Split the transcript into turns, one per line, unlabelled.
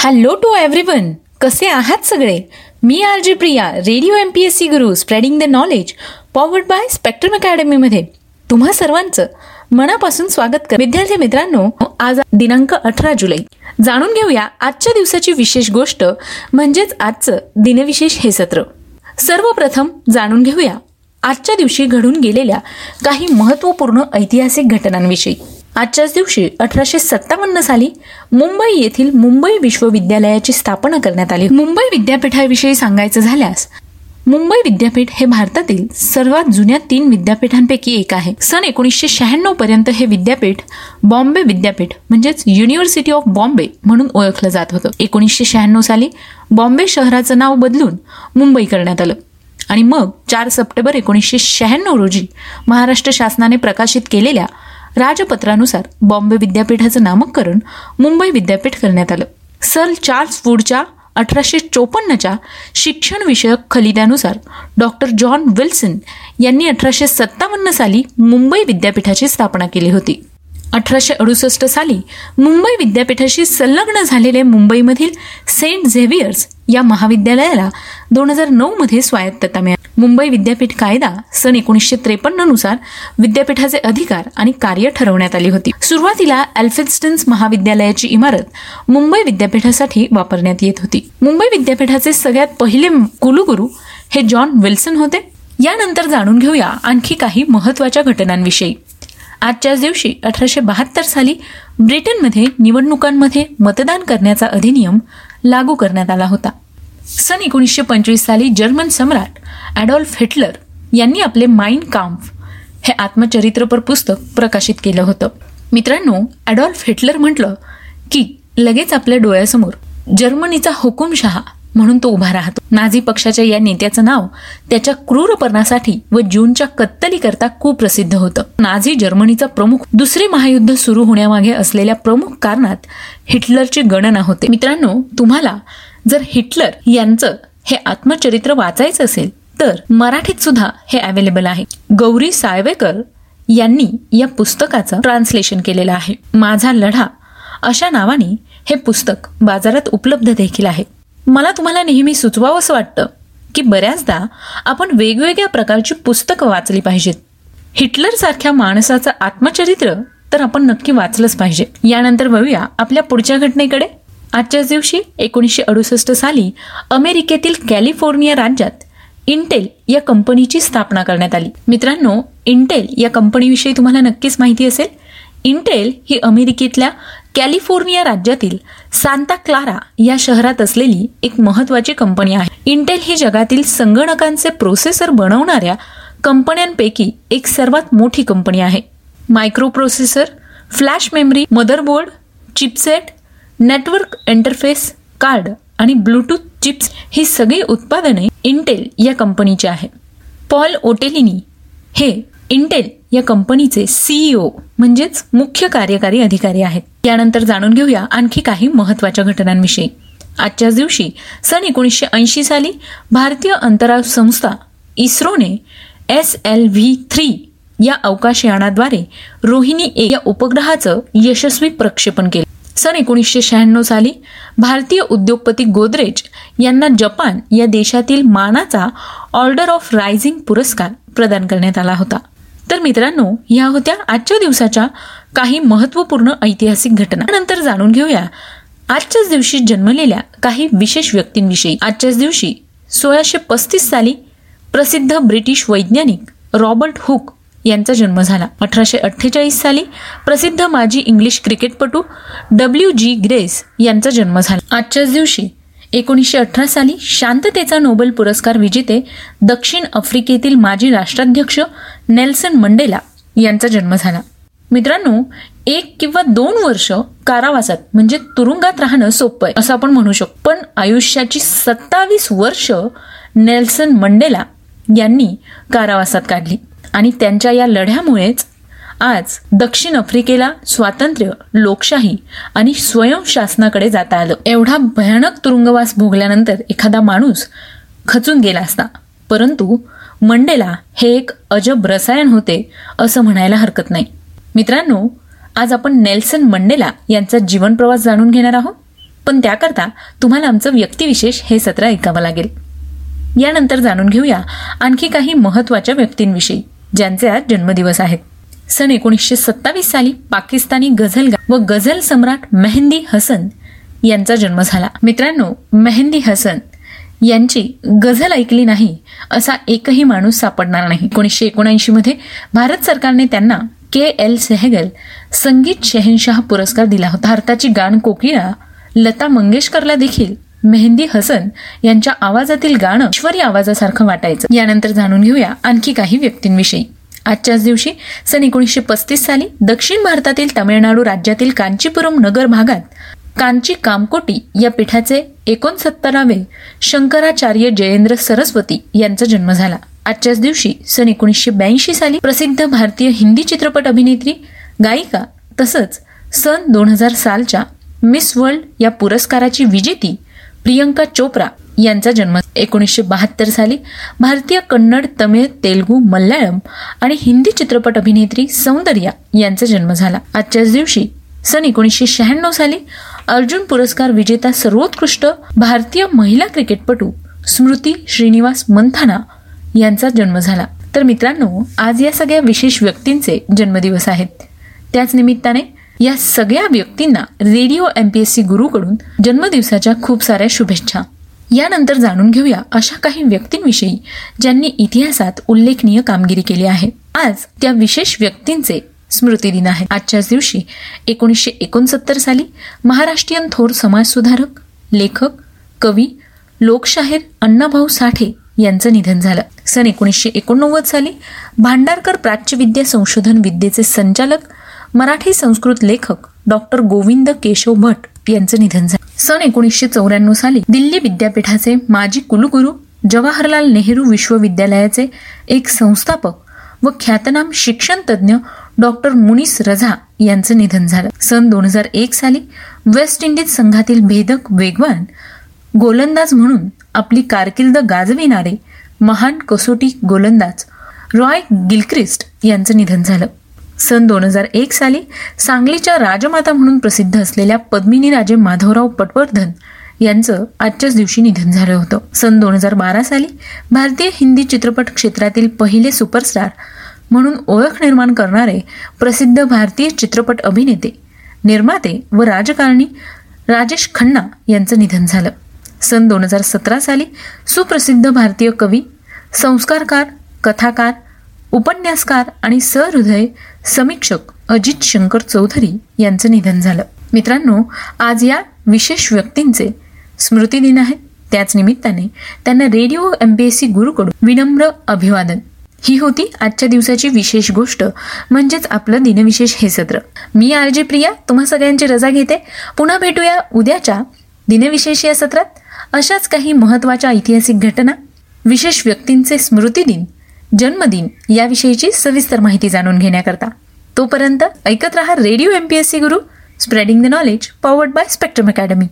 Hello to everyone कसे आहात सगळे? मी R J Priya radio M P S C Guru spreading the knowledge powered by Spectrum अकॅडमीमध्ये तुम्हा सर्वांचं मनापासून स्वागत कर विद्यार्थी मित्रांनो आज दिनांक अठरा जुलै. जाणून घेऊया आजच्या दिवसाची विशेष गोष्ट म्हणजेच आजचं दिनविशेष हे सत्र. सर्वप्रथम जाणून घेऊया. आजच्या दिवशी घडून गेलेल्या काही महत्त्वपूर्ण ऐतिहासिक घटनांविषयी. आजच्याच दिवशी अठराशे सत्तावन्न साली मुंबई येथील मुंबई विश्वविद्यालयाची स्थापना करण्यात आली. मुंबई विद्यापीठाविषयी सांगायचं झाल्यास मुंबई विद्यापीठ हे भारतातील सर्वात जुन्या तीन विद्यापीठांपैकी एक आहे. सन एकोणीसशे शहाण्णव पर्यंत हे विद्यापीठ बॉम्बे विद्यापीठ म्हणजेच युनिव्हर्सिटी ऑफ बॉम्बे म्हणून ओळखलं जात होतं. एकोणीसशे शहाण्णव साली बॉम्बे शहराचं नाव बदलून मुंबई करण्यात आलं. आणि मग चार सप्टेंबर एकोणीसशे शहाण्णव रोजी महाराष्ट्र शासनाने प्रकाशित केलेल्या राजपत्रानुसार बॉम्बे विद्यापीठाचं नामकरण मुंबई विद्यापीठ करण्यात आलं. सर चार्ल्स वूडच्या अठराशे चोपन्नच्या शिक्षणविषयक खलिद्यानुसार डॉक्टर जॉन विल्सन यांनी अठराशे सत्तावन्न साली मुंबई विद्यापीठाची स्थापना केली होती. अठराशे अडुसष्ट साली मुंबई विद्यापीठाशी संलग्न झालेले मुंबईमधील सेंट झेव्हियर्स या महाविद्यालयाला दोन हजार नऊ मध्ये स्वायत्तता मिळाली. मुंबई विद्यापीठ कायदा सन एकोणीसशे त्रेपन्ननुसार विद्यापीठाचे अधिकार आणि कार्य ठरवण्यात आली होती. सुरुवातीला अल्फेन्स्टन्स महाविद्यालयाची इमारत मुंबई विद्यापीठासाठी वापरण्यात येत होती. मुंबई विद्यापीठाचे सगळ्यात पहिले कुलगुरू हे जॉन विल्सन होते. यानंतर जाणून घेऊया आणखी काही महत्त्वाच्या घटनांविषयी. आजच्याच दिवशी अठराशे बहात्तर साली ब्रिटनमध्ये निवडणुकांमध्ये मतदान करण्याचा अधिनियम लागू करण्यात आला होता. सन एकोणीसशे पंचवीस साली जर्मन सम्राट ॲडॉल्फ हिटलर यांनी आपले माइंड काम्फ हे आत्मचरित्रपर पुस्तक प्रकाशित केलं होतं. मित्रांनो ॲडॉल्फ हिटलर म्हटलं की लगेच आपल्या डोळ्यासमोर जर्मनीचा हुकुमशहा म्हणून तो उभा राहतो. नाझी पक्षाच्या या नेत्याचं नाव त्याच्या क्रूरपणासाठी व जूनच्या कत्तलीकरता कुप्रसिद्ध होतं. नाझी जर्मनीचा प्रमुख दुसरे महायुद्ध सुरू होण्यामागे असलेल्या प्रमुख कारणात हिटलरची गणना होते. मित्रांनो तुम्हाला जर हिटलर यांचं हे आत्मचरित्र वाचायचं असेल तर मराठीत सुद्धा हे अवेलेबल आहे. गौरी साळवेकर यांनी या पुस्तकाचं ट्रान्सलेशन केलेलं आहे. माझा लढा अशा नावाने हे पुस्तक बाजारात उपलब्ध देखील आहे. मला तुम्हाला नेहमी सुचवावं असं वाटतं की बऱ्याचदा आपण वेगवेगळ्या प्रकारची पुस्तकं वाचली पाहिजेत. हिटलर सारख्या माणसाचं आत्मचरित्र तर आपण नक्की वाचलंच पाहिजे. यानंतर वळूया आपल्या पुढच्या घटनेकडे. आजच्याच दिवशी एकोणीसशे अडुसष्ट साली अमेरिकेतील कॅलिफोर्निया राज्यात इंटेल या कंपनीची स्थापना करण्यात आली. मित्रांनो इंटेल या कंपनीविषयी तुम्हाला नक्कीच माहिती असेल. इंटेल ही अमेरिकेतल्या कॅलिफोर्निया राज्यातील सांता क्लारा या शहरात असलेली एक महत्वाची कंपनी आहे. इंटेल ही जगातील संगणकांचे प्रोसेसर बनवणाऱ्या कंपन्यांपैकी एक सर्वात मोठी कंपनी आहे. Microprocessor flash memory motherboard chipset network interface card आणि ब्लूटूथ चिप्स ही सगळी उत्पादने इंटेल या कंपनीची आहे पॉल ओटेलिनी हे इंटेल या कंपनीचे सीईओ म्हणजेच मुख्य कार्यकारी अधिकारी आहेत. यानंतर जाणून घेऊया आणखी काही महत्त्वाच्या घटनांविषयी. आजच्याच दिवशी सन एकोणीसशे ऐंशी साली भारतीय अंतराळ संस्था इस्रोने एस एल व्ही थ्री या अवकाशयानाद्वारे रोहिणी ए या उपग्रहाचं यशस्वी प्रक्षेपण केलं. सन एकोणीसशे शहाण्णव साली भारतीय उद्योगपती गोदरेज यांना जपान या देशातील मानाचा ऑर्डर ऑफ रायझिंग पुरस्कार प्रदान करण्यात आला होता. तर मित्रांनो ह्या होत्या आजच्या दिवसाच्या काही महत्त्वपूर्ण ऐतिहासिक घटना. नंतर जाणून घेऊया आजच्याच दिवशी जन्मलेल्या काही विशेष व्यक्तींविषयी. आजच्याच दिवशी सोळाशे पस्तीस साली प्रसिद्ध ब्रिटिश वैज्ञानिक रॉबर्ट हुक यांचा जन्म झाला. अठराशे अठ्ठेचाळीस साली प्रसिद्ध माजी इंग्लिश क्रिकेटपटू डब्ल्यू जी ग्रेस यांचा जन्म झाला. आजच्याच दिवशी एकोणीसशे अठरा साली शांततेचा नोबेल पुरस्कार विजेते दक्षिण आफ्रिकेतील माजी राष्ट्राध्यक्ष नेल्सन मंडेला यांचा जन्म झाला. मित्रांनो एक किंवा दोन वर्ष कारावासात म्हणजे तुरुंगात राहणं सोपं आहे असं आपण म्हणू शकतो. पण आयुष्याची सत्तावीस वर्ष नेल्सन मंडेला यांनी कारावासात काढली. आणि त्यांच्या या लढ्यामुळेच आज दक्षिण आफ्रिकेला स्वातंत्र्य लोकशाही आणि स्वयंशासनाकडे जाता आलं. एवढा भयानक तुरुंगवास भोगल्यानंतर एखादा माणूस खचून गेला असता. परंतु मंडेला हे एक अजब रसायन होते असं म्हणायला हरकत नाही. मित्रांनो आज आपण नेल्सन मंडेला यांचा जीवनप्रवास जाणून घेणार आहोत. पण त्याकरता तुम्हाला आमचं व्यक्तिविशेष हे सत्र ऐकावं लागेल. यानंतर जाणून घेऊया आणखी काही महत्त्वाच्या व्यक्तींविषयी. ज्यांचे आज जन्मदिवस आहेत. सन एकोणीसशे सत्तावीस साली पाकिस्तानी गझल व गझल सम्राट मेहंदी हसन यांचा जन्म झाला. मित्रांनो मेहंदी हसन यांची गझल ऐकली नाही असा एकही माणूस सापडणार नाही. एकोणीसशे एकोणऐंशी मध्ये भारत सरकारने त्यांना के एल सेहगल संगीत शहनशाह पुरस्कार दिला होता. भारताची गाण कोकिळा लता मंगेशकरला देखील मेहंदी हसन यांच्या आवाजातील गाणं ईश्वरी आवाजासारखं वाटायचं. यानंतर जाणून घेऊया आणखी काही व्यक्तींविषयी. आजच्याच दिवशी सन एकोणीसशे पस्तीस साली दक्षिण भारतातील तामिळनाडू राज्यातील कांचीपुरम नगर भागात कांची कामकोटी या पीठाचे एकोणसत्तरावे शंकराचार्य जयेंद्र सरस्वती यांचा जन्म झाला. आजच्याच दिवशी सन एकोणीसशे ब्याऐंशी साली प्रसिद्ध भारतीय हिंदी चित्रपट अभिनेत्री गायिका तसंच सन दोन हजार सालच्या मिस वर्ल्ड या पुरस्काराची विजेती प्रियंका चोप्रा यांचा जन्म एकोणीसशे बहात्तर साली भारतीय कन्नड तमिळ तेलगू मल्याळम आणि हिंदी चित्रपट अभिनेत्री सौंदर्या यांचा जन्म झाला. आजच्याच दिवशी सन एकोणीसशे शहाण्णव साली अर्जुन पुरस्कार विजेता सर्वोत्कृष्ट भारतीय महिला क्रिकेटपटू स्मृती श्रीनिवास मंथाना यांचा जन्म झाला. तर मित्रांनो आज या सगळ्या विशेष व्यक्तींचे जन्मदिवस आहेत. त्याच निमित्ताने या सगळ्या व्यक्तींना रेडिओ एमपीएससी गुरुकडून जन्मदिवसाच्या खूप साऱ्या शुभेच्छा. यानंतर जाणून घेऊया अशा काही व्यक्तींविषयी ज्यांनी इतिहासात उल्लेखनीय कामगिरी केली आहे. आज त्या विशेष व्यक्तींचे स्मृती दिन आहे आजच्याच दिवशी एकोणीसशे एकोणसत्तर साली महाराष्ट्रीयन थोर समाजसुधारक लेखक कवी लोकशाहीर अण्णाभाऊ साठे यांचं निधन झालं. सन एकोणीसशे एकोणनव्वद साली भांडारकर प्राच्यविद्या संशोधन विद्येचे संचालक मराठी संस्कृत लेखक डॉक्टर गोविंद केशव भट यांचं निधन झालं. सन एकोणीसशे चौऱ्याण्णव साली दिल्ली विद्यापीठाचे माजी कुलगुरू जवाहरलाल नेहरू विश्वविद्यालयाचे एक संस्थापक व ख्यातनाम शिक्षण तज्ज्ञ डॉक्टर मुनीस रझा यांचं निधन झालं. सन दोन हजार एक साली वेस्ट इंडिज संघातील भेदक वेगवान गोलंदाज म्हणून आपली कारकिर्द गाजविणारे महान कसोटी गोलंदाज रॉय गिलक्रिस्ट यांचं निधन झालं. सन दोन हजार एक साली सांगलीच्या राजमाता म्हणून प्रसिद्ध असलेल्या पद्मिनी राजे माधवराव पटवर्धन यांचं आजच्याच दिवशी निधन झालं होतं. सन दोन हजार बारा साली भारतीय हिंदी चित्रपट क्षेत्रातील पहिले सुपरस्टार म्हणून ओळख निर्माण करणारे प्रसिद्ध भारतीय चित्रपट अभिनेते निर्माते व राजकारणी राजेश खन्ना यांचं निधन झालं. सन दोन हजार सतरा साली सुप्रसिद्ध भारतीय कवी संस्कारकार कथाकार उपन्यासकार आणि सहृदय समीक्षक अजित शंकर चौधरी यांचं निधन झालं. मित्रांनो आज या विशेष व्यक्तींचे स्मृती दिन आहेत त्याच निमित्ताने त्यांना radio M P S C गुरुकडून विनम्र अभिवादन. ही होती आजच्या दिवसाची विशेष गोष्ट म्हणजेच आपलं दिनविशेष हे सत्र. मी आर जे प्रिया तुम्हा सगळ्यांची रजा घेते. पुन्हा भेटूया उद्याच्या दिनविशेष या सत्रात. अशाच काही महत्त्वाच्या ऐतिहासिक घटना विशेष व्यक्तींचे स्मृती दिन जन्मदिन याविषयीची सविस्तर माहिती जाणून घेण्याकरता. तोपर्यंत ऐकत रहा radio MPSC Guru spreading the knowledge powered by Spectrum academy